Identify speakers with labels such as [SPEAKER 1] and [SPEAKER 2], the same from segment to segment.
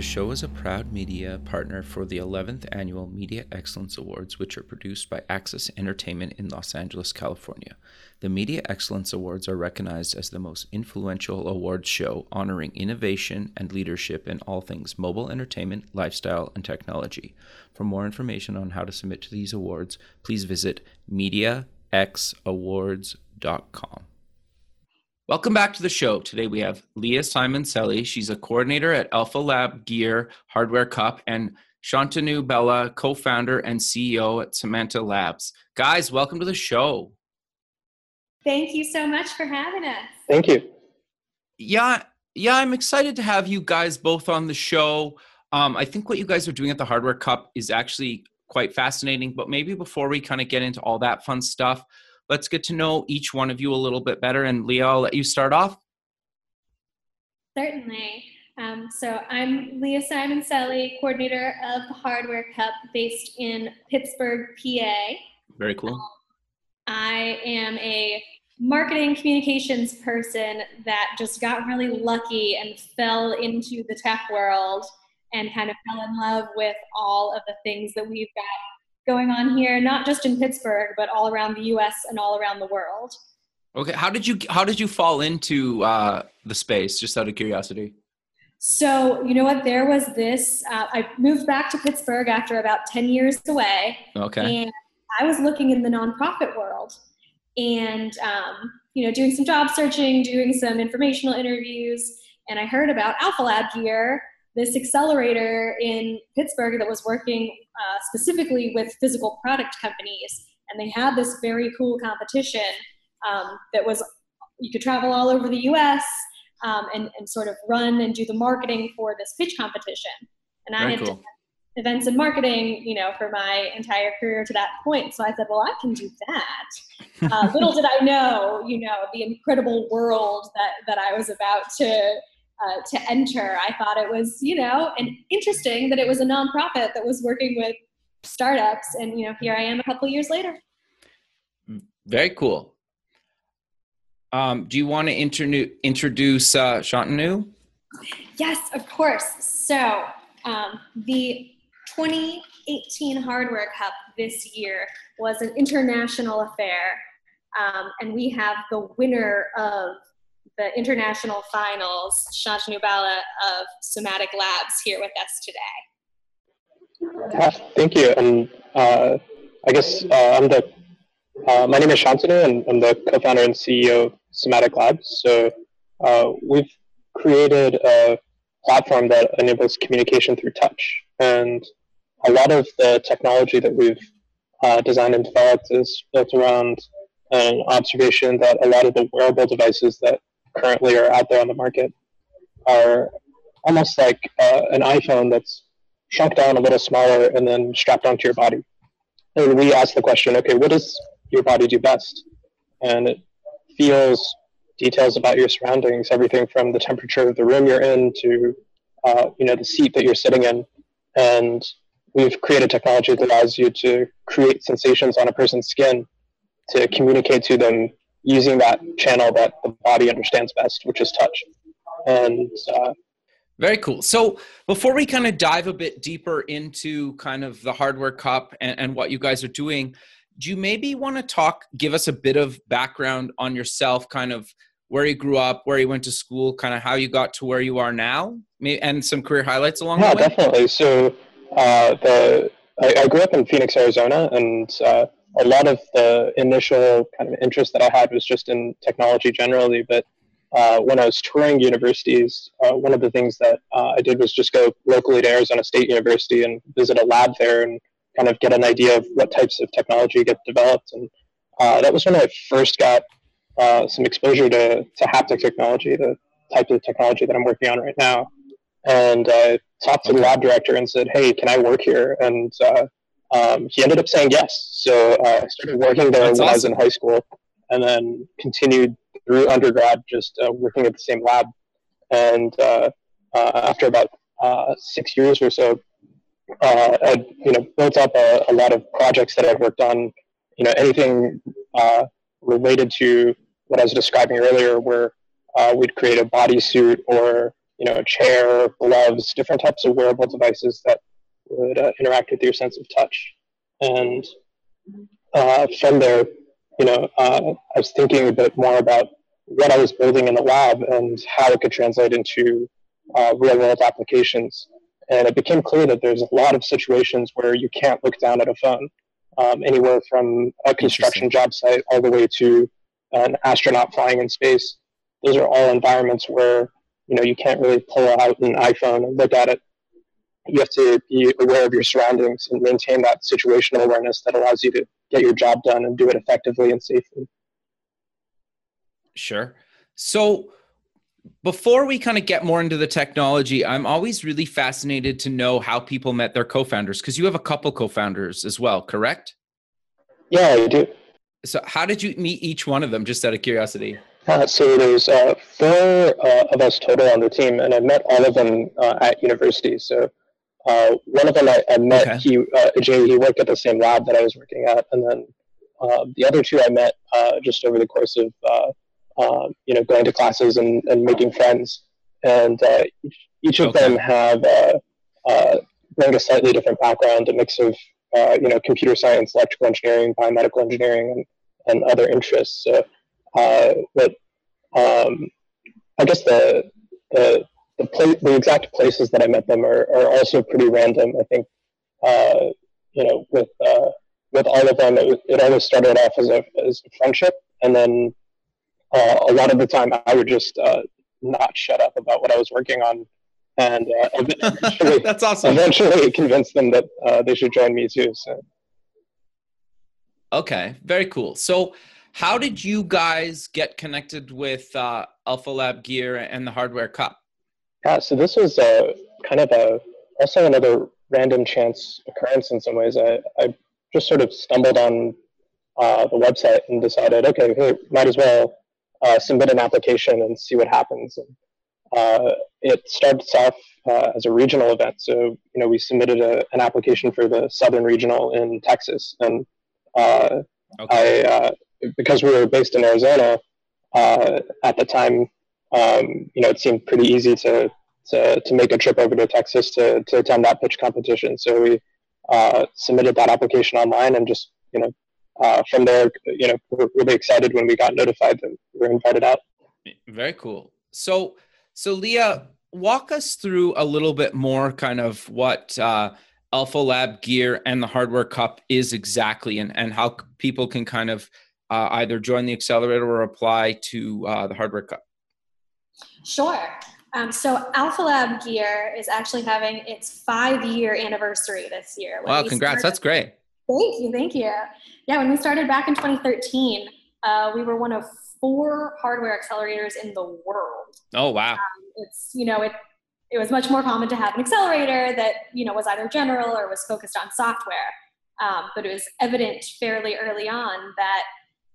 [SPEAKER 1] The show is a proud media partner for the 11th Annual Media Excellence Awards, which are produced by Access Entertainment in Los Angeles, California. The Media Excellence Awards are recognized as the most influential awards show honoring innovation and leadership in all things mobile entertainment, lifestyle, and technology. For more information on how to submit to these awards, please visit mediaxawards.com. Welcome back to the show. Today we have Leah Simoncelli. She's a coordinator at Alpha Lab Gear Hardware Cup and Shantanu Bala, co-founder and CEO at Somatic Labs. Guys, welcome to the show.
[SPEAKER 2] Thank you so much for having us.
[SPEAKER 3] Thank you.
[SPEAKER 1] Yeah, yeah, I'm excited to have you guys both on the show. Um, I think what you guys are doing at the Hardware Cup is actually quite fascinating. But maybe before we kind of get into all that fun stuff, let's get to know each one of you a little bit better. And Leah, I'll let you start off.
[SPEAKER 2] Certainly. Um, so I'm Leah Simoncelli, coordinator of the Hardware Cup based in Pittsburgh, PA.
[SPEAKER 1] Very cool. Um,
[SPEAKER 2] I am a marketing communications person that just got really lucky and fell into the tech world and kind of fell in love with all of the things that we've got going on here, not just in Pittsburgh, but all around the U.S. and all around the world.
[SPEAKER 1] Okay, how did you how did you fall into uh, the space? Just out of curiosity.
[SPEAKER 2] So you know what? There was this. Uh, I moved back to Pittsburgh after about ten years away.
[SPEAKER 1] Okay.
[SPEAKER 2] And I was looking in the nonprofit world, and um, you know, doing some job searching, doing some informational interviews, and I heard about Alpha Lab Gear, this accelerator in Pittsburgh that was working uh, specifically with physical product companies. And they had this very cool competition um, that was, you could travel all over the US um, and, and sort of run and do the marketing for this pitch competition. And I very had cool. events and marketing, you know, for my entire career to that point. So I said, well, I can do that. Uh, little did I know, you know, the incredible world that, that I was about to uh, to enter. I thought it was, you know, and interesting that it was a nonprofit that was working with startups, and you know, here I am a couple years later.
[SPEAKER 1] Very cool. Um, do you want to introduce introduce uh, Shantanu?
[SPEAKER 2] Yes, of course. So um, the 2018 Hardware Cup this year was an international affair, um, and we have the winner of the international finals, Shantanu Bala of Somatic Labs, here with us today.
[SPEAKER 3] Uh, thank you. And uh, I guess uh, I'm the, uh, my name is Shantanu, and I'm the co founder and CEO of Somatic Labs. So uh, we've created a platform that enables communication through touch. And a lot of the technology that we've uh, designed and developed is built around an observation that a lot of the wearable devices that currently are out there on the market are almost like uh, an iPhone that's shrunk down a little smaller and then strapped onto your body. And we ask the question, okay, what does your body do best? And it feels details about your surroundings, everything from the temperature of the room you're in to uh, you know the seat that you're sitting in. And we've created technology that allows you to create sensations on a person's skin to communicate to them using that channel that the body understands best, which is touch. And uh,
[SPEAKER 1] very cool. So before we kind of dive a bit deeper into kind of the hardware cup and, and what you guys are doing, do you maybe want to talk, give us a bit of background on yourself, kind of where you grew up, where you went to school, kind of how you got to where you are now, and some career highlights along
[SPEAKER 3] yeah,
[SPEAKER 1] the way?
[SPEAKER 3] Yeah, definitely. So uh, the I, I, grew up in Phoenix, Arizona, and uh, a lot of the initial kind of interest that I had was just in technology generally. But uh, when I was touring universities, uh, one of the things that uh, I did was just go locally to Arizona State University and visit a lab there and kind of get an idea of what types of technology get developed. And uh, that was when I first got uh, some exposure to, to haptic technology, the type of technology that I'm working on right now. And I talked to the lab director and said, "Hey, can I work here?" And uh, um, he ended up saying yes. So uh, I started working there That's when awesome. I was in high school, and then continued through undergrad, just uh, working at the same lab. And uh, uh, after about uh, six years or so, I you know built up a, a, lot of projects that I've worked on. You know anything related to what I was describing earlier, where we'd create a bodysuit or you know a chair, gloves, different types of wearable devices that would uh, interact with your sense of touch. And uh, from there, you know, uh, I was thinking a bit more about what I was building in the lab and how it could translate into uh, real world applications. And it became clear that there's a lot of situations where you can't look down at a phone, um, anywhere from a construction job site all the way to an astronaut flying in space. Those are all environments where you know you can't really pull out an iPhone and look at it you have to be aware of your surroundings and maintain that situational awareness that allows you to get your job done and do it effectively and safely.
[SPEAKER 1] Sure. So, before we kind of get more into the technology, I'm always really fascinated to know how people met their co founders because you have a couple co founders as well, correct?
[SPEAKER 3] Yeah, I do.
[SPEAKER 1] So, how did you meet each one of them, just out of curiosity?
[SPEAKER 3] Uh, so there's uh, four uh, of us total on the team, and I met all of them uh, at university. So uh, one of them I, I met, okay. he, uh, Jay, he worked at the same lab that I was working at. And then uh, the other two I met uh, just over the course of, uh, um, you know, going to classes and, and making friends. And uh, each, each, of okay. them have bring a slightly different background, a mix of, you know, computer science, electrical engineering, biomedical engineering, and, and other interests. So, but um, I guess the, the the, pla- the exact places that I met them are, are also pretty random. I think, uh, you know, with uh, with all of them, it, it always started off as a, as a friendship, and then uh, a lot of the time I would just uh, not shut up about what I was working on, and uh, eventually,
[SPEAKER 1] that's awesome.
[SPEAKER 3] Eventually, convince them that uh, they should join me too. So.
[SPEAKER 1] Okay, very cool. So, how did you guys get connected with Alpha Lab Gear and the Hardware Cup?
[SPEAKER 3] Yeah, so this was a, kind of a also another random chance occurrence in some ways. I, I just sort of stumbled on uh, the website and decided, okay, hey, might as well uh, submit an application and see what happens. And uh, it starts off uh, as a regional event. So, you know, we submitted a, an application for the Southern Regional in Texas. And uh, okay. I, uh, because we were based in Arizona at the time, um, you know, it seemed pretty easy to, to, to make a trip over to Texas to, to attend that pitch competition. So we uh, submitted that application online and just, you know, uh, from there, you know, we are really excited when we got notified that we were invited out.
[SPEAKER 1] Very cool. So, so Leah, walk us through a little bit more kind of what uh, Alpha Lab Gear and the Hardware Cup is exactly and, and how people can kind of uh, either join the accelerator or apply to uh, the Hardware Cup.
[SPEAKER 2] Sure. Um, so Alpha Lab Gear is actually having its five year anniversary this year.
[SPEAKER 1] Wow, congrats. Started, That's great.
[SPEAKER 2] Thank you. Thank you. Yeah, when we started back in 2013, uh, we were one of four hardware accelerators in the world.
[SPEAKER 1] Oh, wow. Um,
[SPEAKER 2] it's, you know, it, it was much more common to have an accelerator that, you know, was either general or was focused on software. Um, but it was evident fairly early on that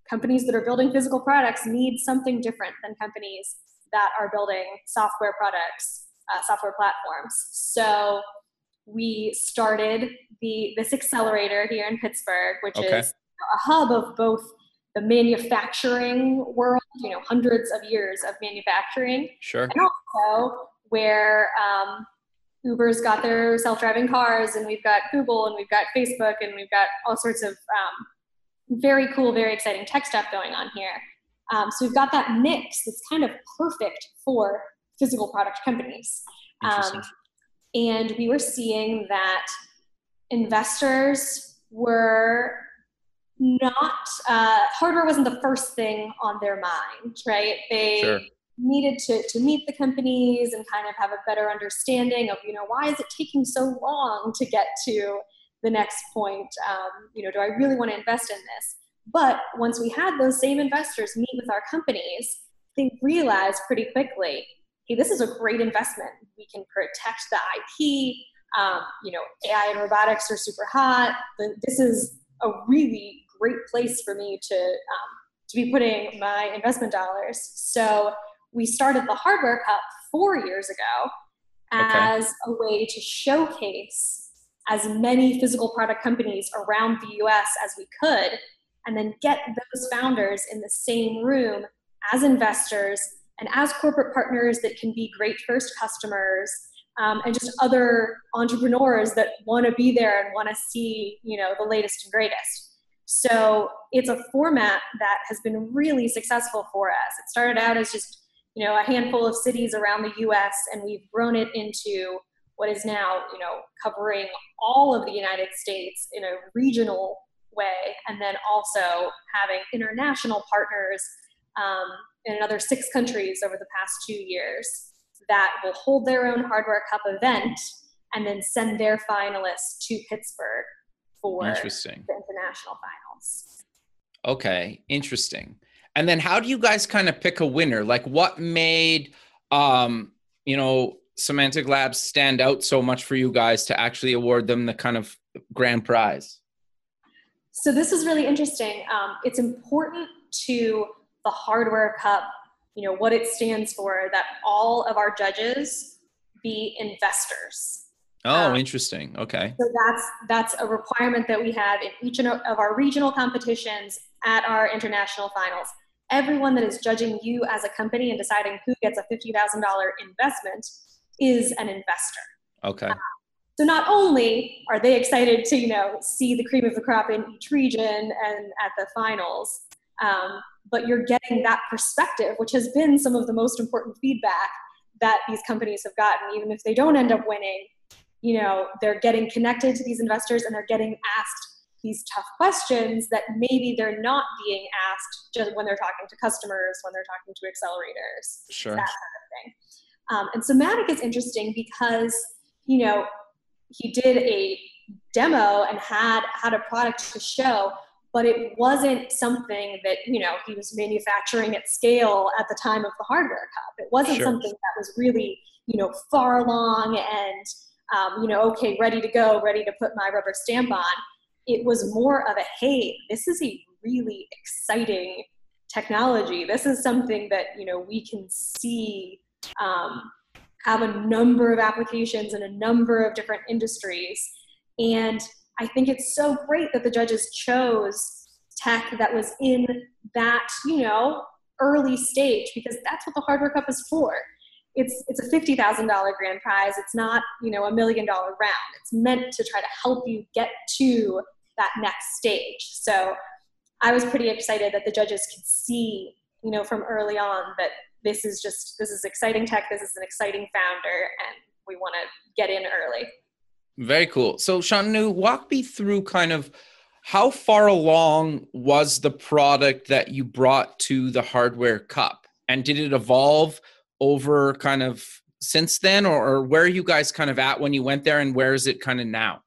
[SPEAKER 2] companies that are building physical products need something different than companies that are building software products, uh, software platforms. So we started the this accelerator here in Pittsburgh, which okay. is a hub of both the manufacturing world, you know, hundreds of years of manufacturing,
[SPEAKER 1] sure,
[SPEAKER 2] and also where um, Uber's got their self-driving cars, and we've got Google, and we've got Facebook, and we've got all sorts of um, very cool, very exciting tech stuff going on here. Um, so we've got that mix that's kind of perfect for physical product companies. Um, and we were seeing that investors were not, uh, hardware wasn't the first thing on their mind, right? They sure. needed to, to meet the companies and kind of have a better understanding of, you know, why is it taking so long to get to the next point? Um, you know, do I really want to invest in this? But once we had those same investors meet with our companies, they realized pretty quickly hey, this is a great investment. We can protect the IP. Um, you know, AI and robotics are super hot. This is a really great place for me to um, to be putting my investment dollars. So we started the Hardware Cup four years ago as okay. a way to showcase as many physical product companies around the US as we could, and then get those founders in the same room as investors and as corporate partners that can be great first customers um, and just other entrepreneurs that want to be there and want to see you know the latest and greatest. So it's a format that has been really successful for us. It started out as just you know a handful of cities around the us and we've grown it into what is now you know covering all of the united states in a regional way. And then also having international partners um, in another six countries over the past two years that will hold their own hardware cup event and then send their finalists to pittsburgh for
[SPEAKER 1] interesting.
[SPEAKER 2] the international finals.
[SPEAKER 1] Okay interesting. And then how do you guys kind of pick a winner? Like what made um you know somatic labs stand out so much for you guys to actually award them the kind of grand prize
[SPEAKER 2] so this is really interesting. Um, it's important to the hardware cup you know what it stands for that all of our judges be investors.
[SPEAKER 1] Oh um, interesting. Okay.
[SPEAKER 2] so that's that's a requirement that we have in each of our regional competitions at our international finals. Everyone that is judging you as a company and deciding who gets a $50000 investment is an investor.
[SPEAKER 1] Okay. Uh,
[SPEAKER 2] so not only are they excited to you know see the cream of the crop in each region and at the finals um, but you're getting that perspective, which has been some of the most important feedback that these companies have gotten, even if they don't end up winning. You know, they're getting connected to these investors and they're getting asked these tough questions that maybe they're not being asked just when they're talking to customers, when they're talking to accelerators,
[SPEAKER 1] sure.
[SPEAKER 2] that kind of thing. Um, and Somatic is interesting because, you know, he did a demo and had had a product to show, but it wasn't something that you know he was manufacturing at scale at the time of the hardware cup. It wasn't sure. something that was really you know far along and um, you know okay ready to go ready to put my rubber stamp on. It was more of a hey this is a really exciting technology. This is something that you know we can see um, have a number of applications in a number of different industries and I think it's so great that the judges chose tech that was in that, you know, early stage because that's what the Hardware Cup is for. It's it's a fifty thousand dollar grand prize. It's not you know a million dollar round. It's meant to try to help you get to that next stage. So I was pretty excited that the judges could see you know from early on that this is just this is exciting tech. This is an exciting founder, and we want to get in early.
[SPEAKER 1] Very cool. So, Shantanu, walk me through kind of how far along was the product that you brought to the hardware cup, and did it evolve over kind of since then, or, or where are you guys kind of at when you went there, and where is it kind of now?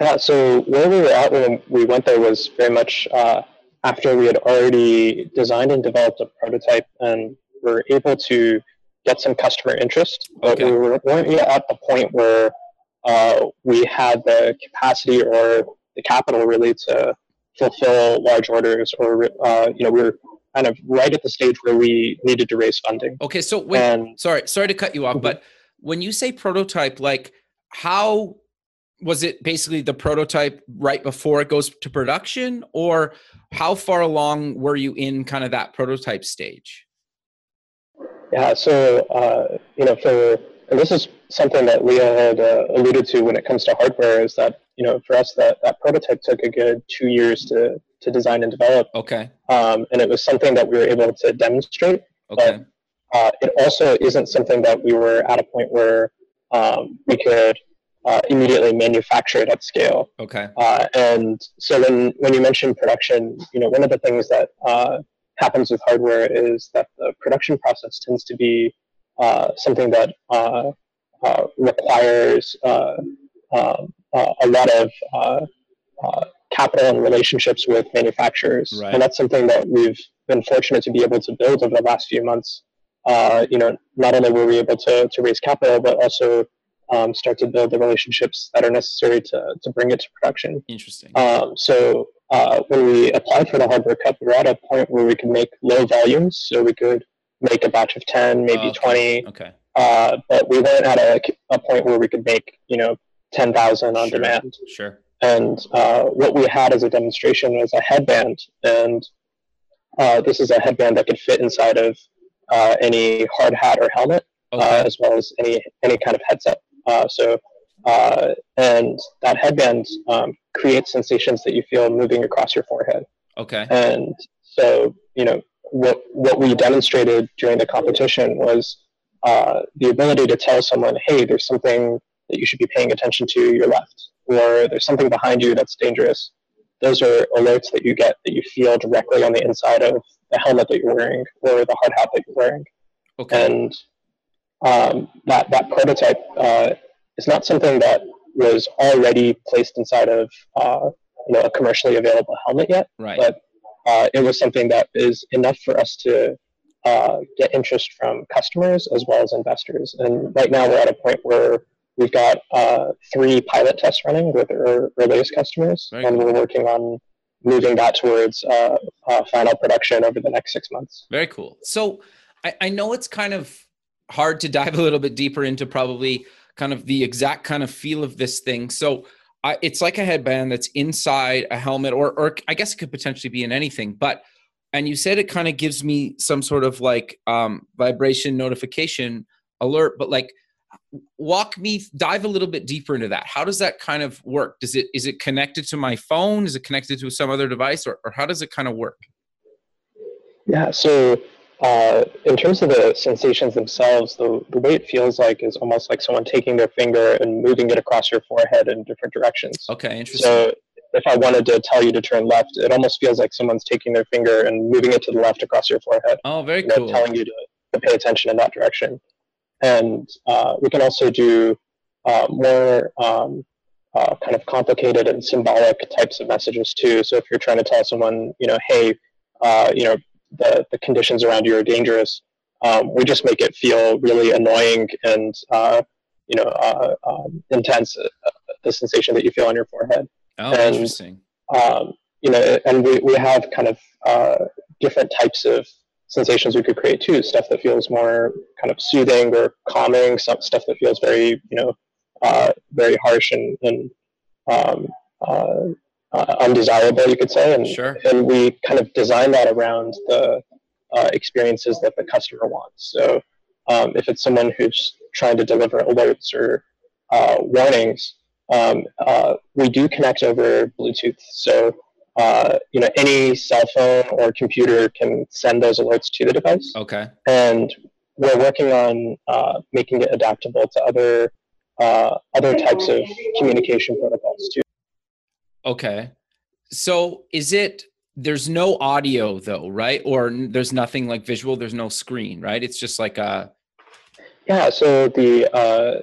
[SPEAKER 3] Yeah, so where we were at when we went there was very much uh, after we had already designed and developed a prototype and were able to get some customer interest, but okay. we weren't yet at the point where uh, we had the capacity or the capital really to fulfill large orders or uh, you know we were kind of right at the stage where we needed to raise funding
[SPEAKER 1] okay so wait and, sorry sorry to cut you off mm-hmm. but when you say prototype like how was it basically the prototype right before it goes to production or how far along were you in kind of that prototype stage
[SPEAKER 3] yeah so uh, you know for and this is something that Leah had uh, alluded to when it comes to hardware is that you know for us that that prototype took a good two years to to design and develop.
[SPEAKER 1] Okay.
[SPEAKER 3] Um, and it was something that we were able to demonstrate.
[SPEAKER 1] Okay.
[SPEAKER 3] But uh, it also isn't something that we were at a point where um, we could uh, immediately manufacture it at scale.
[SPEAKER 1] Okay.
[SPEAKER 3] Uh, and so when when you mention production, you know one of the things that uh, happens with hardware is that the production process tends to be uh, something that uh, uh, requires um, a lot of capital and relationships with manufacturers.
[SPEAKER 1] Right.
[SPEAKER 3] And that's something that we've been fortunate to be able to build over the last few months. uh, you know, not only were we able to, to raise capital, but also um, start to build the relationships that are necessary to, to bring it to production.
[SPEAKER 1] Interesting.
[SPEAKER 3] Um, so uh, when we applied for the hardware cup, we were at a point where we could make low volumes. So we could make a batch of 10, maybe
[SPEAKER 1] Oh, okay.
[SPEAKER 3] 20,
[SPEAKER 1] Okay.
[SPEAKER 3] uh, but we weren't at a, a point where we could make, you know, 10,000 on
[SPEAKER 1] Sure.
[SPEAKER 3] demand.
[SPEAKER 1] Sure.
[SPEAKER 3] And uh, what we had as a demonstration was a headband. And uh, this is a headband that could fit inside of uh, any hard hat or helmet,
[SPEAKER 1] Okay.
[SPEAKER 3] uh, as well as any, any kind of headset. Uh, so, uh, and that headband um, creates sensations that you feel moving across your forehead.
[SPEAKER 1] okay.
[SPEAKER 3] And so, you know, what, what we demonstrated during the competition was uh, the ability to tell someone, hey, there's something that you should be paying attention to your left, or there's something behind you that's dangerous. Those are alerts that you get that you feel directly on the inside of the helmet that you're wearing or the hard hat that you're wearing.
[SPEAKER 1] Okay.
[SPEAKER 3] And um, that, that prototype uh, is not something that was already placed inside of uh, you know, a commercially available helmet yet
[SPEAKER 1] right.
[SPEAKER 3] but uh, it was something that is enough for us to uh, get interest from customers as well as investors. And right now we're at a point where we've got uh, three pilot tests running with our earliest customers,
[SPEAKER 1] Very
[SPEAKER 3] and we're working on moving that towards uh, uh, final production over the next six months.
[SPEAKER 1] Very cool. So I, I know it's kind of hard to dive a little bit deeper into probably kind of the exact kind of feel of this thing. So I, it's like a headband that's inside a helmet, or or I guess it could potentially be in anything. But and you said it kind of gives me some sort of like um, vibration notification alert, but like walk me dive a little bit deeper into that how does that kind of work does it is it connected to my phone is it connected to some other device or, or how does it kind of work
[SPEAKER 3] Yeah, so uh, in terms of the sensations themselves, the, the way it feels like is almost like someone taking their finger and moving it across your forehead in different directions.
[SPEAKER 1] okay interesting
[SPEAKER 3] So if I wanted to tell you to turn left, it almost feels like someone's taking their finger and moving it to the left across your forehead,
[SPEAKER 1] oh very cool
[SPEAKER 3] telling you to, to pay attention in that direction. And uh, we can also do uh, more um, uh, kind of complicated and symbolic types of messages too. So if you're trying to tell someone, you know, hey, uh, you know, the, the conditions around you are dangerous, um, we just make it feel really annoying and, uh, you know, uh, um, intense, uh, the sensation that you feel on your forehead
[SPEAKER 1] oh
[SPEAKER 3] and-
[SPEAKER 1] interesting
[SPEAKER 3] um, you know, and we, we have kind of uh, different types of sensations we could create too. Stuff that feels more kind of soothing or calming. Some stuff that feels very, you know, uh, very harsh and, and um, uh, undesirable, you could say. And
[SPEAKER 1] Sure.
[SPEAKER 3] and we kind of design that around the uh, experiences that the customer wants. So um, if it's someone who's trying to deliver alerts or uh, warnings, um, uh, we do connect over Bluetooth. So uh, you know any cell phone or computer can send those alerts to the device,
[SPEAKER 1] okay
[SPEAKER 3] and we're working on uh, making it adaptable to other uh, other types of communication protocols too.
[SPEAKER 1] Okay. So is it there's no audio though, right? Or there's nothing like visual, there's no screen, right? It's just like a
[SPEAKER 3] Yeah, so the uh,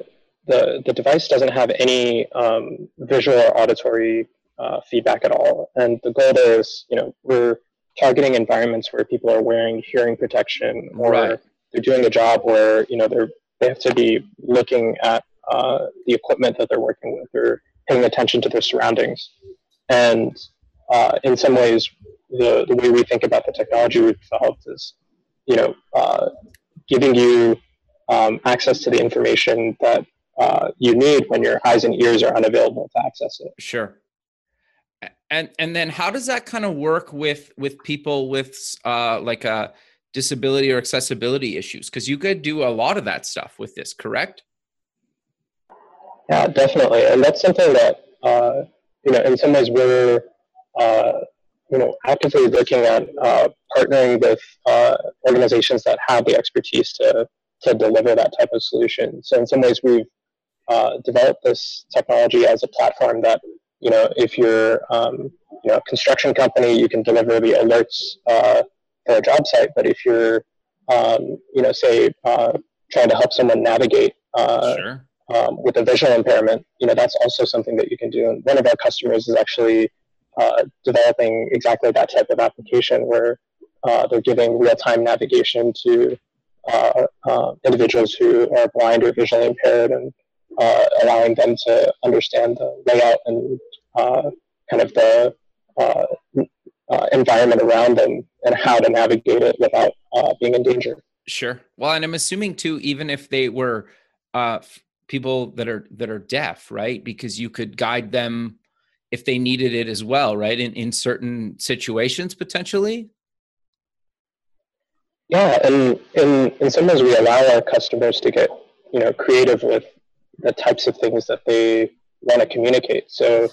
[SPEAKER 3] the the device doesn't have any um, visual or auditory uh, feedback at all, and the goal there is, you know, we're targeting environments where people are wearing hearing protection, or
[SPEAKER 1] Right.
[SPEAKER 3] they're doing a job where you know they're they have to be looking at uh, the equipment that they're working with, or paying attention to their surroundings, and uh, in some ways, the the way we think about the technology we've developed is, you know, uh, giving you um, access to the information that uh, you need when your eyes and ears are unavailable to access it.
[SPEAKER 1] sure. And and then how does that kind of work with with people with uh like a disability or accessibility issues? Because you could do a lot of that stuff with this, correct?
[SPEAKER 3] Yeah, definitely, and that's something that uh, you know, in some ways, we're uh, you know actively looking at uh, partnering with uh, organizations that have the expertise to to deliver that type of solution. So in some ways, we've uh, developed this technology as a platform that you know, if you're um, you know a construction company, you can deliver the alerts uh, for a job site. But if you're um, you know, say trying to help someone navigate
[SPEAKER 1] sure.
[SPEAKER 3] Um, with a visual impairment, you know, that's also something that you can do. And one of our customers is actually uh, developing exactly that type of application where uh, they're giving real-time navigation to uh, uh, individuals who are blind or visually impaired and uh, allowing them to understand the layout and uh, kind of the uh, uh, environment around them and how to navigate it without being in danger.
[SPEAKER 1] Sure. Well, and I'm assuming too, even if they were people that are that are deaf, right? Because you could guide them if they needed it as well, right? In in certain situations potentially.
[SPEAKER 3] Yeah, and in in some ways we allow our customers to get you know creative with the types of things that they want to communicate. So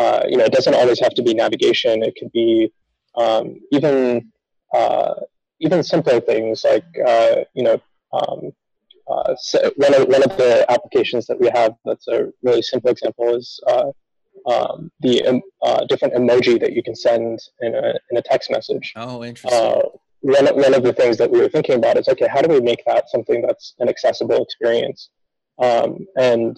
[SPEAKER 3] uh, you know, it doesn't always have to be navigation. It could be um, even uh, even simpler things like uh, you know um, uh, so one of one of the applications that we have that's a really simple example is uh, um, the uh, different emoji that you can send in a in a text message.
[SPEAKER 1] Oh, interesting.
[SPEAKER 3] one, one of the things that we were thinking about is okay, how do we make that something that's an accessible experience? Um, and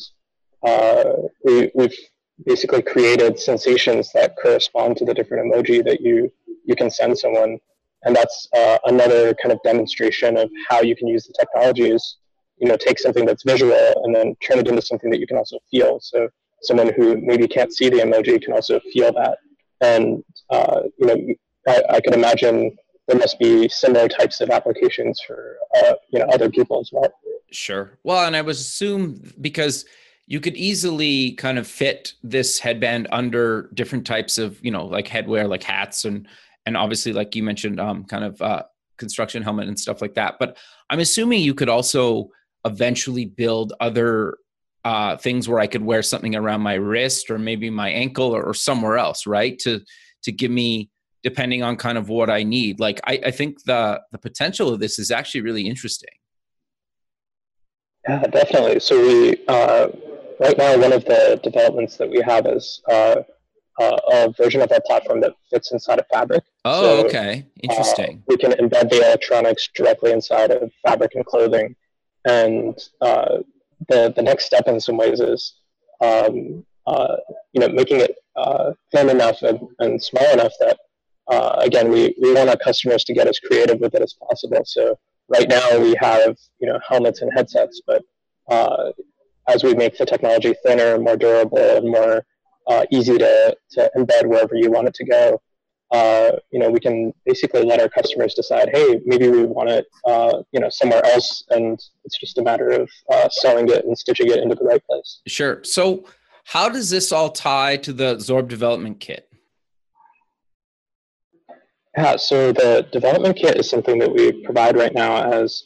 [SPEAKER 3] we, we've basically created sensations that correspond to the different emoji that you you can send someone and that's uh, another kind of demonstration of how you can use the technology is you know take something that's visual and then turn it into something that you can also feel. So someone who maybe can't see the emoji can also feel that. And uh, you know I, I could imagine there must be similar types of applications for uh, you know other people as well.
[SPEAKER 1] Sure. Well and i would assume because you could easily kind of fit this headband under different types of you know like headwear like hats and and obviously like you mentioned um kind of uh construction helmet and stuff like that. But i'm assuming you could also eventually build other uh things where i could wear something around my wrist or maybe my ankle or, or somewhere else right? To to give me depending on kind of what i need. Like i i think the the potential of this is actually really interesting.
[SPEAKER 3] Yeah definitely. So we uh right now, one of the developments that we have is uh, uh, a version of our platform that fits inside of Fabric.
[SPEAKER 1] Oh, so, okay, interesting.
[SPEAKER 3] Uh, we can embed the electronics directly inside of fabric and clothing, and uh, the the next step in some ways is, um, uh, you know, making it uh, thin enough and, and small enough that, again, we we want our customers to get as creative with it as possible. So right now we have you know helmets and headsets, but uh, as we make the technology thinner and more durable and more uh, easy to, to embed wherever you want it to go, uh, you know, we can basically let our customers decide, hey, maybe we want it, uh, you know, somewhere else, and it's just a matter of uh, sewing it and stitching it into the right place.
[SPEAKER 1] Sure. So, how does this all tie to the Zorb development kit?
[SPEAKER 3] Yeah, so the development kit is something that we provide right now as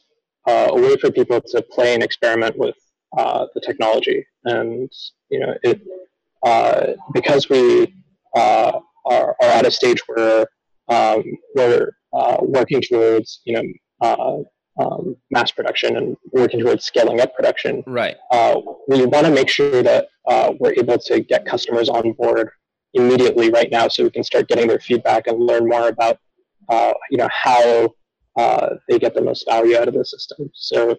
[SPEAKER 3] uh, a way for people to play and experiment with uh, the technology. And you know, it uh, because we uh, are, are at a stage where um, we're uh, working towards you know uh, um, mass production and working towards scaling up production.
[SPEAKER 1] Right.
[SPEAKER 3] we want to make sure that we're able to get customers on board immediately right now, so we can start getting their feedback and learn more about you know how they get the most value out of the system. So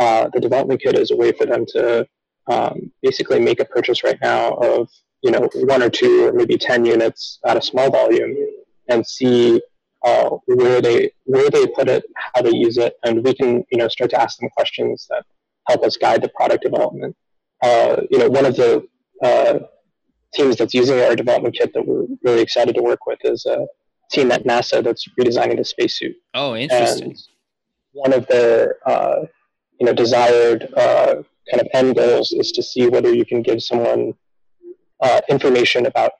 [SPEAKER 3] uh, the development kit is a way for them to um, basically make a purchase right now of you know one or two or maybe ten units at a small volume and see uh, where they where they put it, how they use it, and we can you know start to ask them questions that help us guide the product development. Uh, you know, one of the uh, teams that's using our development kit that we're really excited to work with is a team at NASA that's redesigning the spacesuit.
[SPEAKER 1] Oh, interesting.
[SPEAKER 3] And one of their uh, you know desired uh, kind of end goals is to see whether you can give someone uh, information about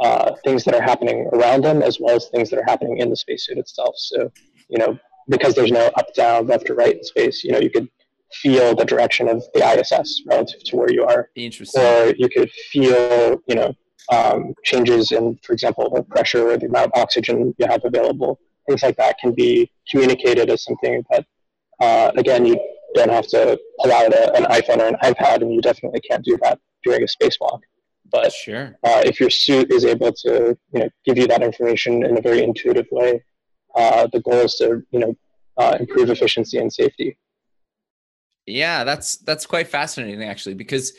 [SPEAKER 3] uh, things that are happening around them as well as things that are happening in the spacesuit itself. So you know because there's no up down left or right in space, you know you could feel the direction of the ISS relative to where you are.
[SPEAKER 1] Interesting.
[SPEAKER 3] Or you could feel you know um, changes in, for example, the pressure or the amount of oxygen you have available. Things like that can be communicated as something that, uh, again, you don't have to pull out a, an iPhone or an iPad, and you definitely can't do that during a spacewalk. But
[SPEAKER 1] sure.
[SPEAKER 3] uh, if your suit is able to, you know, give you that information in a very intuitive way, uh, the goal is to, you know, uh, improve efficiency and safety.
[SPEAKER 1] Yeah, that's that's quite fascinating actually, because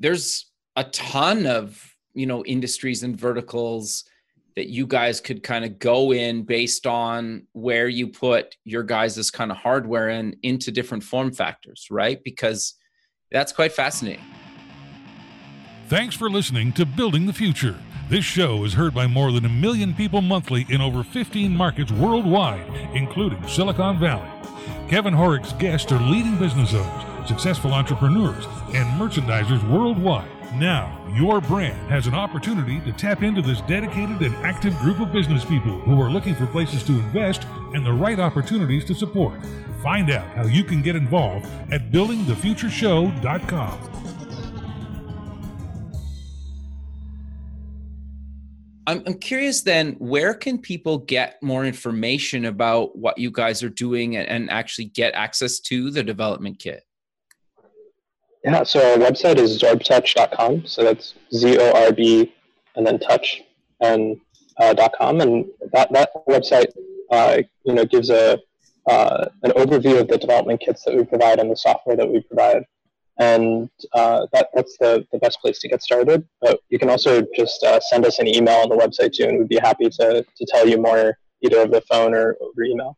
[SPEAKER 1] there's a ton of you know industries and verticals that you guys could kind of go in based on where you put your guys' kind of hardware in into different form factors, right? Because that's quite fascinating.
[SPEAKER 4] Thanks for listening to Building the Future. This show is heard by more than a million people monthly in over 15 markets worldwide, including Silicon Valley. Kevin Horek's guests are leading business owners, successful entrepreneurs, and merchandisers worldwide. Now, your brand has an opportunity to tap into this dedicated and active group of business people who are looking for places to invest and the right opportunities to support. Find out how you can get involved at buildingthefutureshow.com.
[SPEAKER 1] I'm, I'm curious then, where can people get more information about what you guys are doing and, and actually get access to the development kit?
[SPEAKER 3] Yeah, so our website is zorbtouch.com. So that's Z O R B and then touch and uh, .com. And that, that website, uh, you know, gives a, uh, an overview of the development kits that we provide and the software that we provide and uh, that, that's the, the best place to get started. But you can also just uh, send us an email on the website too, and we'd be happy to, to tell you more either over the phone or over email.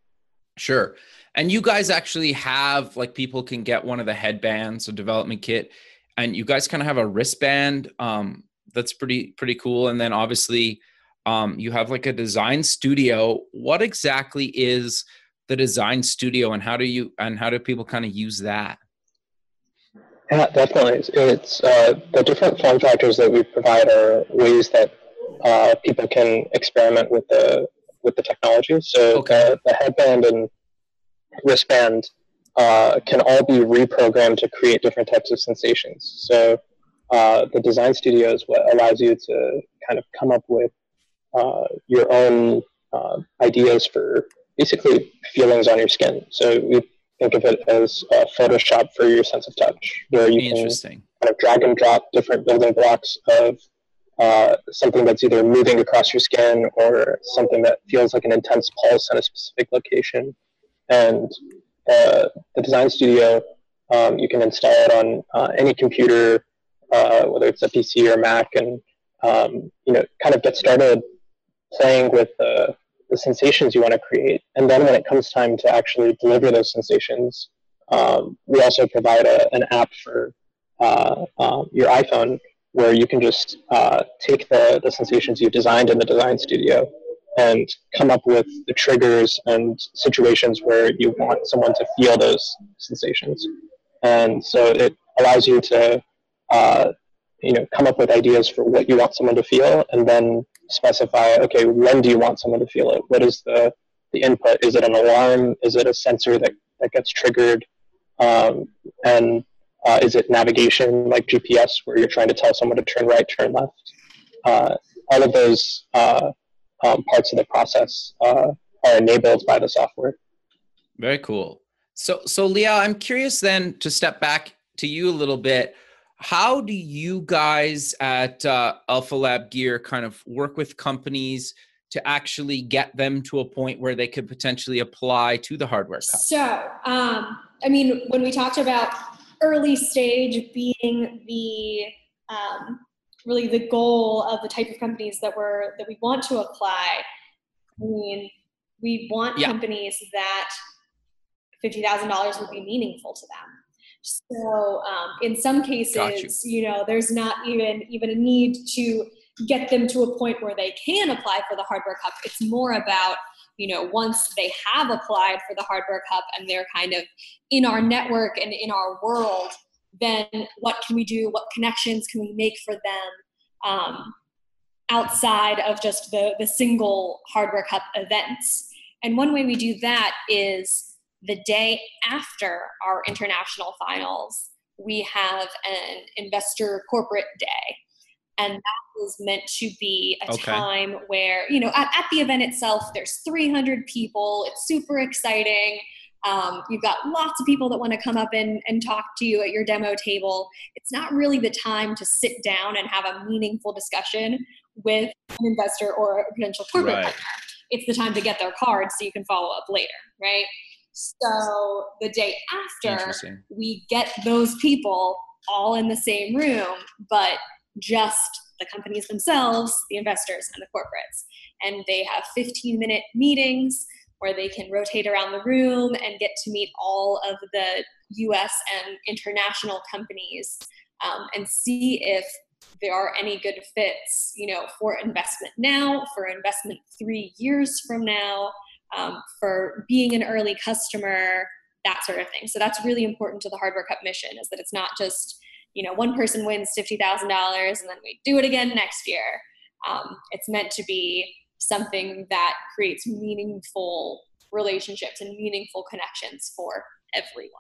[SPEAKER 1] Sure. And you guys actually have like people can get one of the headbands, a development kit, and you guys kind of have a wristband um, that's pretty pretty cool. And then obviously um, you have like a design studio. What exactly is the design studio, and how do you and how do people kind of use that?
[SPEAKER 3] Yeah, definitely. It's uh, the different form factors that we provide are ways that uh, people can experiment with the with the technology. So okay. the, the headband and wristband uh, can all be reprogrammed to create different types of sensations. So uh, the design studio is what allows you to kind of come up with uh, your own uh, ideas for basically feelings on your skin. So we think of it as uh, Photoshop for your sense of touch, where you can kind of drag and drop different building blocks of uh, something that's either moving across your skin or something that feels like an intense pulse in a specific location. And uh, the design studio, um, you can install it on uh, any computer, uh, whether it's a PC or Mac, and um, you know, kind of get started playing with the the sensations you want to create. And then when it comes time to actually deliver those sensations, um, we also provide a, an app for uh, um, your iPhone where you can just uh, take the, the sensations you've designed in the design studio and come up with the triggers and situations where you want someone to feel those sensations. And so it allows you to, uh, you know, come up with ideas for what you want someone to feel, and then specify, okay, when do you want someone to feel it? What is the, the input? Is it an alarm? Is it a sensor that, that gets triggered? Um, and uh, is it navigation like GPS where you're trying to tell someone to turn right, turn left? Uh, all of those uh, um, parts of the process uh, are enabled by the software.
[SPEAKER 1] Very cool. So, so Leah, I'm curious then to step back to you a little bit how do you guys at uh, Alpha Lab Gear kind of work with companies to actually get them to a point where they could potentially apply to the hardware cup?
[SPEAKER 2] So, um, I mean, when we talked about early stage being the um, really the goal of the type of companies that we're that we want to apply, I mean, we want yeah. companies that fifty thousand dollars would be meaningful to them so um, in some cases, you. you know, there's not even even a need to get them to a point where they can apply for the hardware cup. It's more about you know once they have applied for the hardware cup and they're kind of in our network and in our world then what can we do what connections can we make for them um, outside of just the, the single hardware cup events and one way we do that is the day after our international finals, we have an investor corporate day. And that is meant to be a okay. time where, you know, at, at, the event itself, there's 300 people. It's super exciting. Um, you've got lots of people that want to come up and, and talk to you at your demo table. It's not really the time to sit down and have a meaningful discussion with an investor or a potential corporate right. partner. It's the time to get their cards so you can follow up later, right? So the day after, we get those people all in the same room, but just the companies themselves, the investors, and the corporates. and they have 15 minute meetings where they can rotate around the room and get to meet all of the US and international companies um, and see if there are any good fits, you know, for investment now, for investment three years from now, um, for being an early customer, that sort of thing. So that's really important to the Hardware Cup mission is that it's not just, you know, one person wins $50,000 and then we do it again next year. Um, it's meant to be something that creates meaningful relationships and meaningful connections for everyone.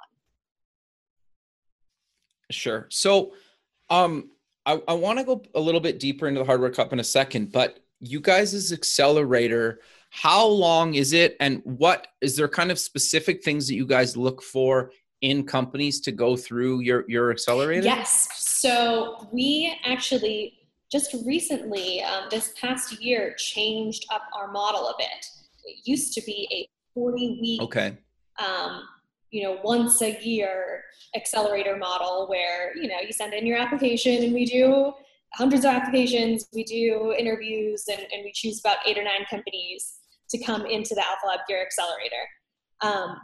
[SPEAKER 1] Sure. So, um, I, I want to go a little bit deeper into the Hardware Cup in a second, but you guys' accelerator, how long is it? And what is there kind of specific things that you guys look for in companies to go through your, your accelerator?
[SPEAKER 2] Yes. So we actually just recently, um, this past year, changed up our model a bit. It used to be a 40 week
[SPEAKER 1] okay.
[SPEAKER 2] um, you know once a year accelerator model where you know you send in your application and we do hundreds of applications we do interviews and, and we choose about eight or nine companies to come into the alpha lab gear accelerator um,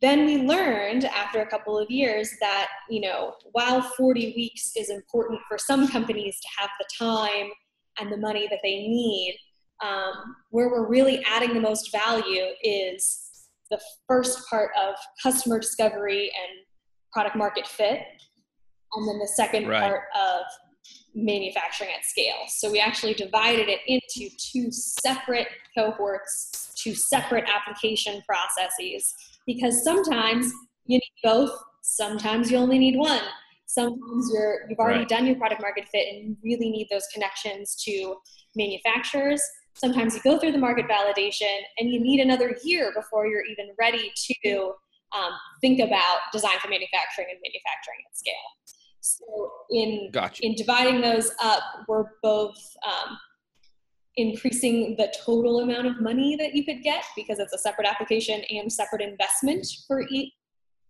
[SPEAKER 2] then we learned after a couple of years that you know while 40 weeks is important for some companies to have the time and the money that they need um, where we're really adding the most value is the first part of customer discovery and product market fit, and then the second right. part of manufacturing at scale. So we actually divided it into two separate cohorts, two separate application processes, because sometimes you need both, sometimes you only need one. Sometimes you're you've already right. done your product market fit and you really need those connections to manufacturers sometimes you go through the market validation and you need another year before you're even ready to um, think about design for manufacturing and manufacturing at scale. So in
[SPEAKER 1] gotcha.
[SPEAKER 2] in dividing those up, we're both um, increasing the total amount of money that you could get because it's a separate application and separate investment for each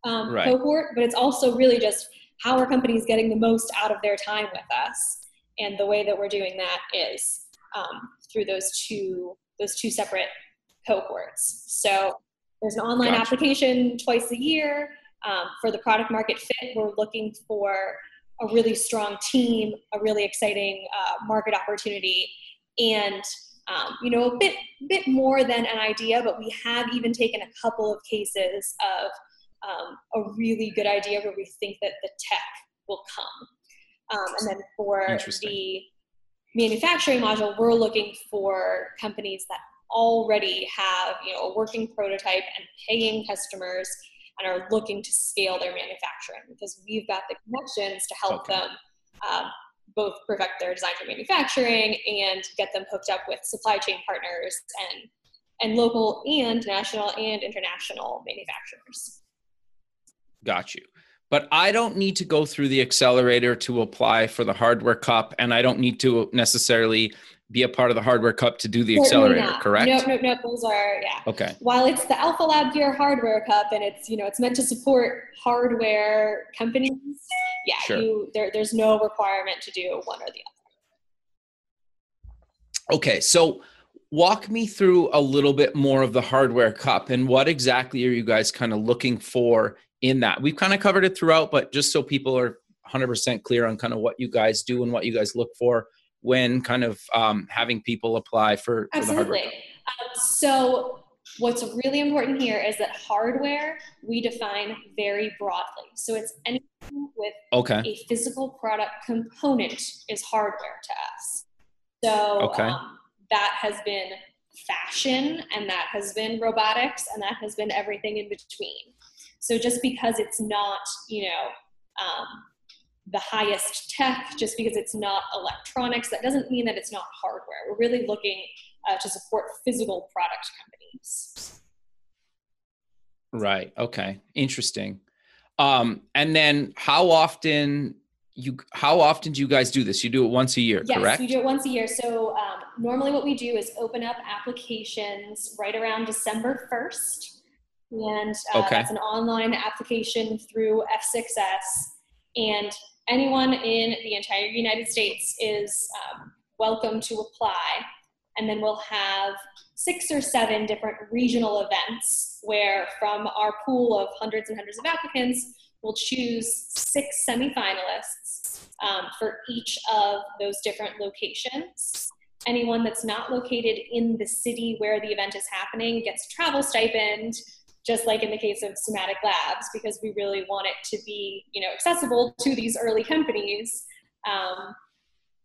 [SPEAKER 2] um, right. cohort. But it's also really just how are companies getting the most out of their time with us, and the way that we're doing that is um, through those two those two separate cohorts. So there's an online gotcha. application twice a year um, for the product market fit. We're looking for a really strong team, a really exciting uh, market opportunity, and um, you know a bit bit more than an idea. But we have even taken a couple of cases of um, a really good idea where we think that the tech will come. Um, and then for the manufacturing module, we're looking for companies that already have you know a working prototype and paying customers and are looking to scale their manufacturing because we've got the connections to help okay. them um, both perfect their design for manufacturing and get them hooked up with supply chain partners and and local and national and international manufacturers.
[SPEAKER 1] Got you but I don't need to go through the accelerator to apply for the hardware cup, and I don't need to necessarily be a part of the hardware cup to do the accelerator, not. correct?
[SPEAKER 2] No, no, no. Those are yeah.
[SPEAKER 1] Okay.
[SPEAKER 2] While it's the Alpha Lab Gear Hardware Cup, and it's you know it's meant to support hardware companies. Yeah, sure. you there, there's no requirement to do one or the
[SPEAKER 1] other. Okay, so walk me through a little bit more of the hardware cup and what exactly are you guys kind of looking for in that. We've kind of covered it throughout, but just so people are 100% clear on kind of what you guys do and what you guys look for when kind of um, having people apply for, for
[SPEAKER 2] Absolutely. Um, so what's really important here is that hardware we define very broadly. So it's anything with
[SPEAKER 1] okay.
[SPEAKER 2] a physical product component is hardware to us. So
[SPEAKER 1] okay.
[SPEAKER 2] um, that has been fashion and that has been robotics and that has been everything in between. So just because it's not, you know, um, the highest tech, just because it's not electronics, that doesn't mean that it's not hardware. We're really looking uh, to support physical product companies.
[SPEAKER 1] Right. Okay. Interesting. Um, and then how often you how often do you guys do this? You do it once a year,
[SPEAKER 2] yes,
[SPEAKER 1] correct?
[SPEAKER 2] we do it once a year. So um, normally, what we do is open up applications right around December first and uh, okay. that's an online application through F6S. And anyone in the entire United States is um, welcome to apply. and then we'll have six or seven different regional events where from our pool of hundreds and hundreds of applicants, we'll choose six semifinalists um, for each of those different locations. Anyone that's not located in the city where the event is happening gets a travel stipend, just like in the case of Somatic Labs, because we really want it to be, you know, accessible to these early companies. Um,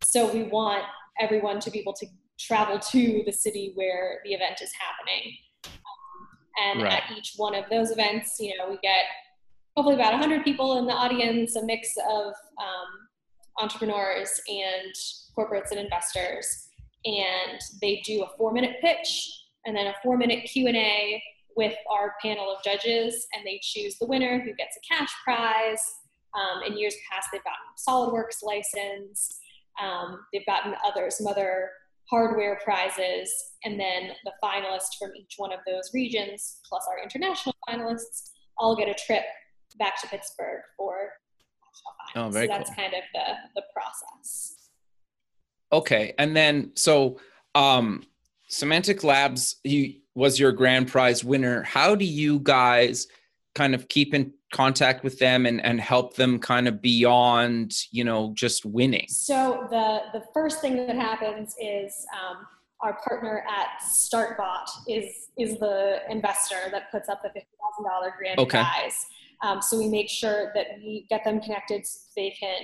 [SPEAKER 2] so we want everyone to be able to travel to the city where the event is happening. Um, and right. at each one of those events, you know, we get hopefully about 100 people in the audience, a mix of um, entrepreneurs and corporates and investors. And they do a four minute pitch and then a four minute Q&A with our panel of judges and they choose the winner who gets a cash prize. Um, in years past, they've gotten SolidWorks license. Um, they've gotten other, some other hardware prizes, and then the finalists from each one of those regions, plus our international finalists, all get a trip back to Pittsburgh for. Oh, very so that's cool. kind of the the process.
[SPEAKER 1] Okay, and then so um, Somatic Labs he was your grand prize winner. How do you guys kind of keep in contact with them and, and help them kind of beyond you know just winning
[SPEAKER 2] so the the first thing that happens is um, our partner at startbot is is the investor that puts up the $50000 grand okay. prize um, so we make sure that we get them connected so they can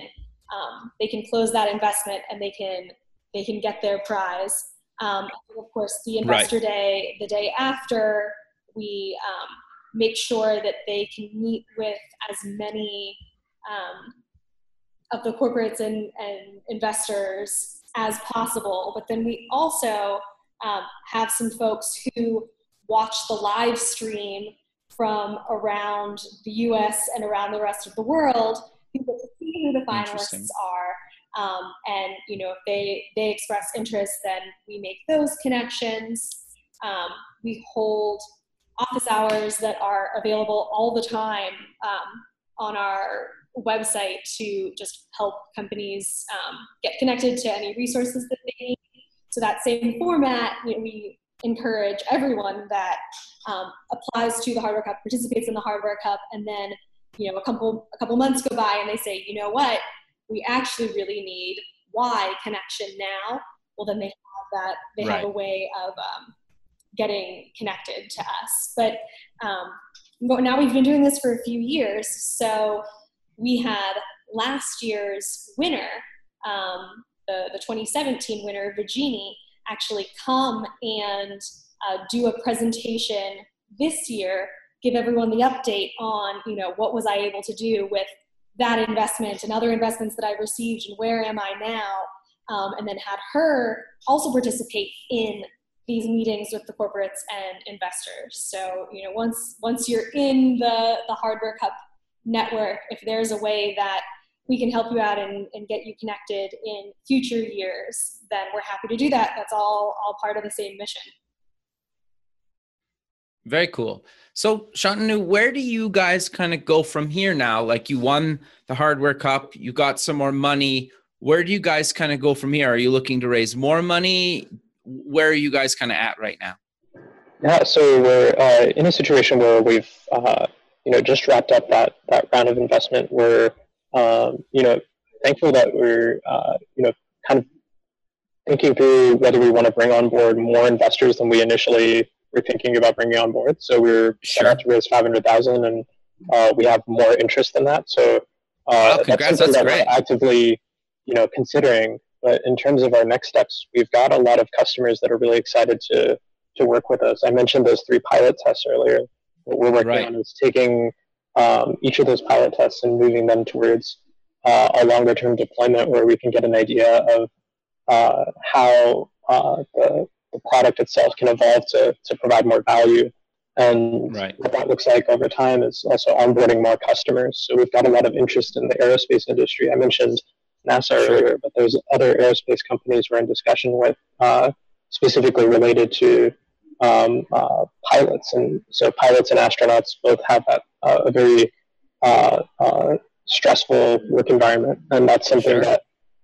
[SPEAKER 2] um, they can close that investment and they can they can get their prize um, of course the investor right. day the day after we um, make sure that they can meet with as many um, of the corporates and, and, investors as possible. But then we also um, have some folks who watch the live stream from around the US and around the rest of the world who get to see who the finalists are. Um, and you know if they they express interest then we make those connections um, we hold office hours that are available all the time um, on our website to just help companies um, get connected to any resources that they need. So that same format, you know, we encourage everyone that um, applies to the Hardware Cup, participates in the Hardware Cup, and then you know a couple a couple months go by and they say, you know what, we actually really need why connection now. Well, then they have that they right. have a way of um, getting connected to us. But um, now we've been doing this for a few years. So we had last year's winner, um, the, the 2017 winner, Vigini, actually come and uh, do a presentation this year, give everyone the update on, you know, what was I able to do with that investment and other investments that I received and where am I now? Um, and then had her also participate in these meetings with the corporates and investors. So, you know, once once you're in the the Hardware Cup network, if there's a way that we can help you out and, and get you connected in future years, then we're happy to do that. That's all all part of the same mission.
[SPEAKER 1] Very cool. So, Shantanu, where do you guys kind of go from here now? Like you won the Hardware Cup, you got some more money. Where do you guys kind of go from here? Are you looking to raise more money? where are you guys kind of at right now?
[SPEAKER 3] Yeah, so we're uh, in a situation where we've uh, you know just wrapped up that that round of investment. We're um, you know thankful that we're uh, you know kind of thinking through whether we want to bring on board more investors than we initially were thinking about bringing on board. So we're sure. set to raise five hundred thousand, and uh, we have more interest than that. So
[SPEAKER 1] uh, wow, congrats, that's, that's that great.
[SPEAKER 3] actively you know considering but in terms of our next steps, we've got a lot of customers that are really excited to to work with us. I mentioned those three pilot tests earlier. What we're working right. on is taking um, each of those pilot tests and moving them towards uh, a longer term deployment where we can get an idea of uh, how uh, the, the product itself can evolve to, to provide more value. And right. what that looks like over time is also onboarding more customers. So we've got a lot of interest in the aerospace industry. I mentioned NASA sure. earlier, but there's other aerospace companies we're in discussion with, uh, specifically related to um, uh, pilots. And so pilots and astronauts both have that, uh, a very uh, uh, stressful work environment, and that's something sure. that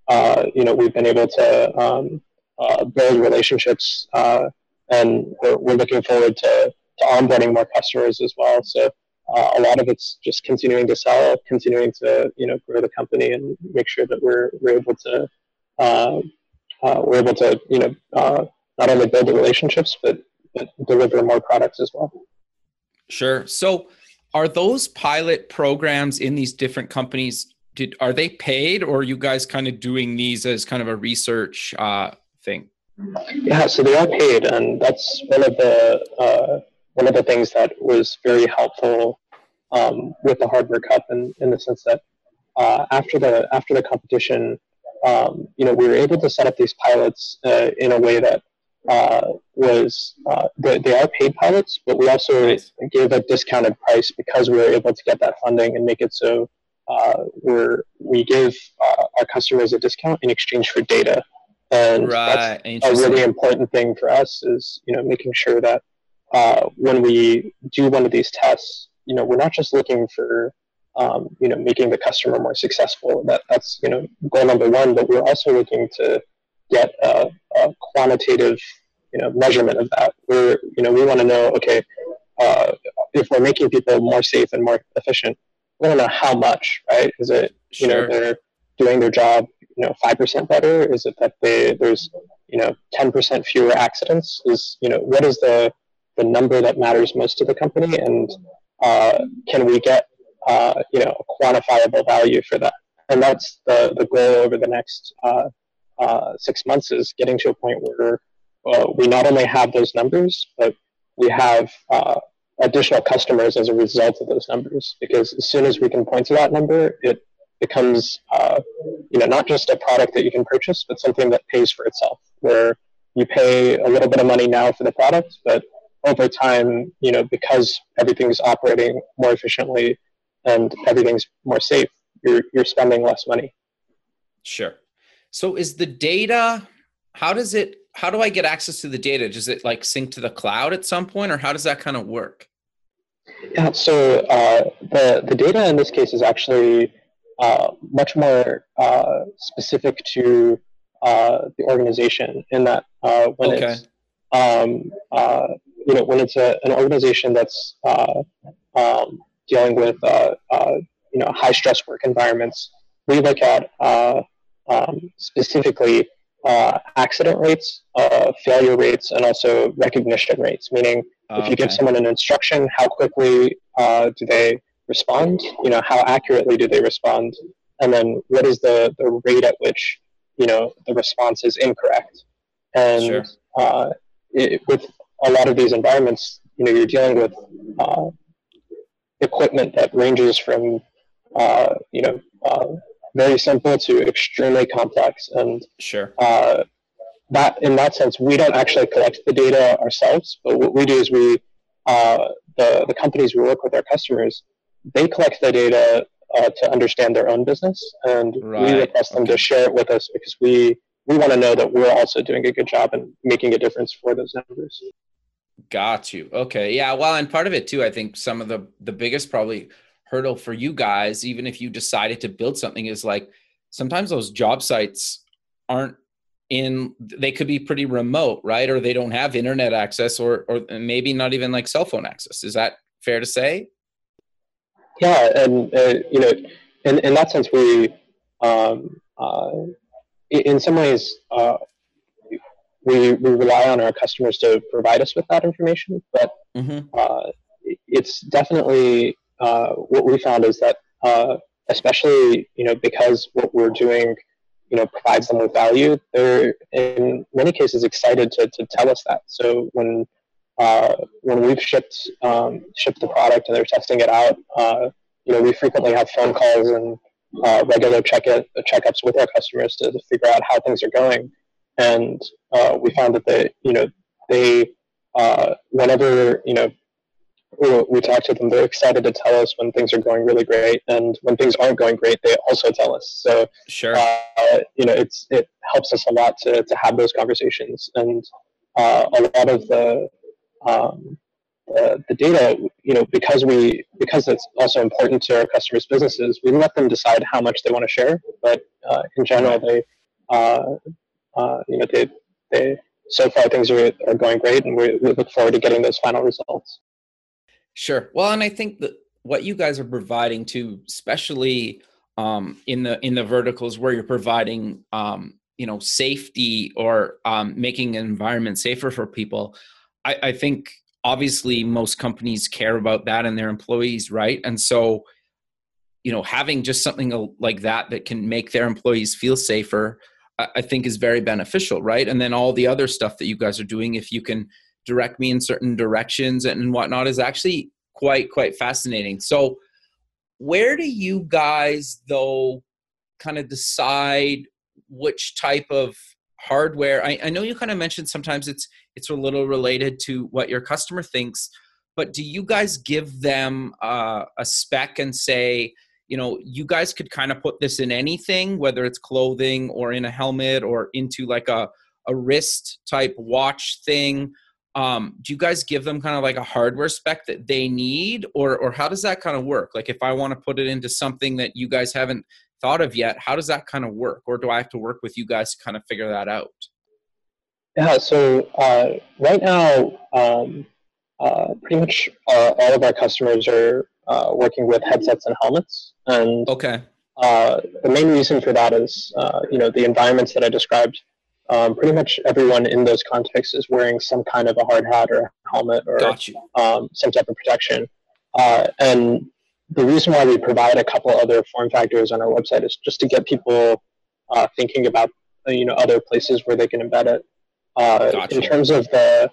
[SPEAKER 3] uh, you know we've been able to um, uh, build relationships, uh, and we're, we're, looking forward to, to onboarding more customers as well. So uh, a lot of it's just continuing to sell, continuing to you know grow the company, and make sure that we're we're able to uh, uh, we're able to you know not only build the relationships but, but deliver more products as well.
[SPEAKER 1] Sure. So are those pilot programs in these different companies did are they paid or are you guys kind of doing these as kind of a research uh, thing
[SPEAKER 3] yeah so they are paid and that's one of the uh, one of the things that was very helpful um, with the hardware cup in, in the sense that uh, after the after the competition um, you know we were able to set up these pilots uh, in a way that uh, was uh, they, they, are paid pilots, but we also nice. gave a discounted price because we were able to get that funding and make it so uh, we're, we give uh, our customers a discount in exchange for data. And right. that's a really important thing for us is you know making sure that uh, when we do one of these tests, you know we're not just looking for um, you know making the customer more successful. That that's you know goal number one, but we're also looking to get a, a quantitative you know measurement of that. We're you know we want to know okay uh, if we're making people more safe and more efficient. We want to know how much, right? Is it you sure. know they're doing their job you know five percent better? Is it that they there's you know ten percent fewer accidents? Is you know what is the the number that matters most to the company, and uh, can we get uh, you know a quantifiable value for that? And that's the the goal over the next uh, uh, six months is getting to a point where uh, we not only have those numbers, but we have uh, additional customers as a result of those numbers. Because as soon as we can point to that number, it becomes uh, you know not just a product that you can purchase, but something that pays for itself. Where you pay a little bit of money now for the product, but over time, you know, because everything's operating more efficiently and everything's more safe, you're you're spending less money.
[SPEAKER 1] Sure. So is the data, how does it, how do I get access to the data? Does it like sync to the cloud at some point or how does that kind of work?
[SPEAKER 3] Yeah, so uh, the, the data in this case is actually uh, much more uh, specific to uh, the organization in that uh, when okay. it's um, uh, you know when it's a, an organization that's um, dealing with you know high stress work environments, we look at um, specifically uh, accident rates, uh, failure rates, and also recognition rates. Meaning, if okay. you give someone an instruction, how quickly uh, do they respond? You know, how accurately do they respond? And then, what is the the rate at which you know the response is incorrect? And sure. Uh, it, with a lot of these environments, you know, you're dealing with uh, equipment that ranges from uh, you know very simple to extremely complex. And
[SPEAKER 1] sure.
[SPEAKER 3] Uh, that in that sense, we don't actually collect the data ourselves, but what we do is we uh, the the companies we work with our customers, they collect the data uh, to understand their own business, and right. we request them okay. to share it with us because we we want to know that we're also doing a good job and making a difference for those numbers.
[SPEAKER 1] Got you. Okay. Yeah. Well, and part of it too, I think some of the the biggest probably hurdle for you guys, even if you decided to build something, is like sometimes those job sites aren't in they could be pretty remote right or they don't have internet access or or maybe not even like cell phone access is that fair to say
[SPEAKER 3] yeah and uh, you know in, in that sense we um, uh, in some ways uh, we, we rely on our customers to provide us with that information but mm-hmm. Uh, it's definitely uh, what we found is that uh, especially you know because what we're doing you know provides them with value they're in many cases excited to, to tell us that so when uh, when we've shipped um, shipped the product and they're testing it out uh, you know we frequently have phone calls and uh, regular check it, checkups with our customers to, to, figure out how things are going. And uh, we found that they you know they whenever you know we talk to them, they're excited to tell us when things are going really great, and when things aren't going great, they also tell us. So,
[SPEAKER 1] sure,
[SPEAKER 3] uh, you know, it's it helps us a lot to to have those conversations, and uh, a lot of the um, the, the data, you know, because we because it's also important to our customers' businesses, we let them decide how much they want to share. But uh, in general, they uh, uh, you know they they so far things are, are going great, and we, we look forward to getting those final results.
[SPEAKER 1] Sure. Well, and I think that what you guys are providing to, especially um, in the in the verticals where you're providing um, you know safety or um, making an environment safer for people, I, I think obviously most companies care about that and their employees, right? And so you know having just something like that that can make their employees feel safer I think is very beneficial, right? And then all the other stuff that you guys are doing, if you can direct me in certain directions and whatnot, is actually quite quite fascinating. So, where do you guys though kind of decide which type of hardware? I, I know you kind of mentioned sometimes it's it's a little related to what your customer thinks, but do you guys give them uh, a spec and say? you know you guys could kind of put this in anything whether it's clothing or in a helmet or into like a, a wrist type watch thing um, do you guys give them kind of like a hardware spec that they need or or how does that kind of work like if i want to put it into something that you guys haven't thought of yet how does that kind of work or do i have to work with you guys to kind of figure that out
[SPEAKER 3] yeah so uh, right now um, uh, pretty much uh, all of our customers are uh, working with headsets and helmets. And
[SPEAKER 1] okay,
[SPEAKER 3] uh, the main reason for that is uh, you know the environments that I described. Um, pretty much everyone in those contexts is wearing some kind of a hard hat or helmet or um, some type of protection. Uh, and the reason why we provide a couple other form factors on our website is just to get people uh, thinking about you know other places where they can embed it. Uh, gotcha. In terms of the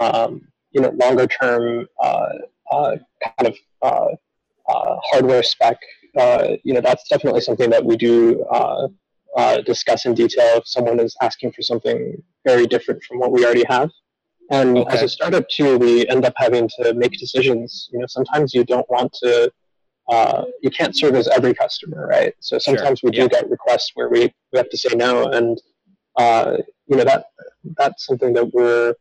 [SPEAKER 3] um, you know longer term uh, uh, kind of uh, uh, hardware spec, you know, that's definitely something that we do discuss in detail if someone is asking for something very different from what we already have. And okay. as a startup too, we end up having to make decisions. You know, sometimes you don't want to, uh, you can't serve as every customer, right? So sometimes sure. we do get requests where we, we have to say no, and uh, you know that that's something that we're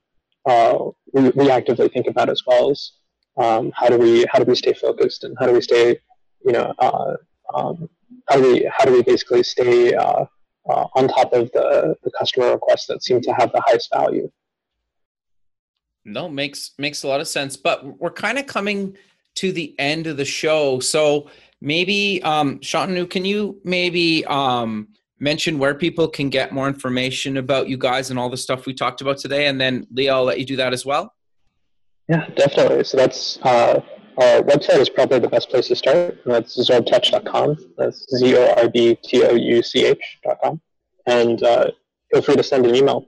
[SPEAKER 3] uh, we, we actively think about as well as um, how do we how do we stay focused and how do we stay you know uh, um, how do we how do we basically stay uh, uh, on top of the, the customer requests that seem to have the highest value
[SPEAKER 1] no makes makes a lot of sense but we're kind of coming to the end of the show so maybe um Shantanu, can you maybe um mention where people can get more information about you guys and all the stuff we talked about today and then leah i'll let you do that as well
[SPEAKER 3] yeah, definitely. So that's uh, our website is probably the best place to start. That's zorbtouch.com. That's Z O R B T O U C H.com. And uh, feel free to send an email.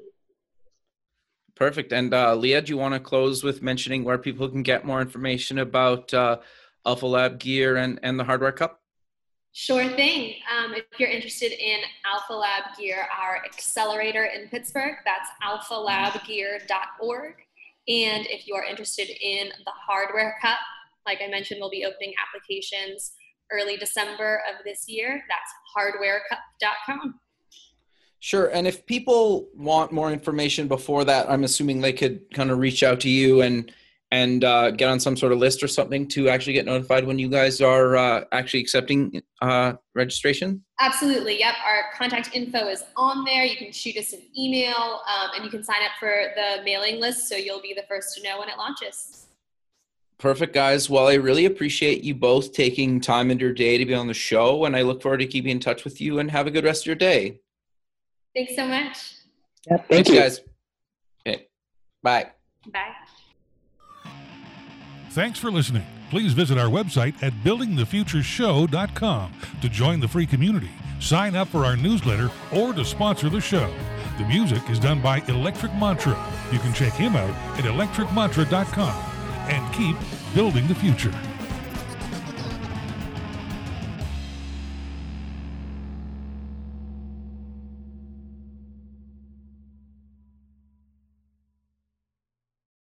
[SPEAKER 1] Perfect. And uh, Leah, do you want to close with mentioning where people can get more information about uh, Alpha Lab gear and, and the Hardware Cup?
[SPEAKER 2] Sure thing. Um, if you're interested in Alpha Lab Gear, our accelerator in Pittsburgh, that's alphalabgear.org. And if you are interested in the hardware cup, like I mentioned, we'll be opening applications early December of this year. That's hardwarecup.com.
[SPEAKER 1] Sure. And if people want more information before that, I'm assuming they could kind of reach out to you and and uh, get on some sort of list or something to actually get notified when you guys are uh, actually accepting uh, registration?
[SPEAKER 2] Absolutely. Yep. Our contact info is on there. You can shoot us an email um, and you can sign up for the mailing list so you'll be the first to know when it launches.
[SPEAKER 1] Perfect, guys. Well, I really appreciate you both taking time in your day to be on the show, and I look forward to keeping in touch with you and have a good rest of your day.
[SPEAKER 2] Thanks so much.
[SPEAKER 3] Yeah, thank Thanks, you.
[SPEAKER 1] guys. Okay. Bye.
[SPEAKER 2] Bye.
[SPEAKER 4] Thanks for listening. Please visit our website at buildingthefutureshow.com to join the free community, sign up for our newsletter, or to sponsor the show. The music is done by Electric Mantra. You can check him out at electricmantra.com and keep building the future.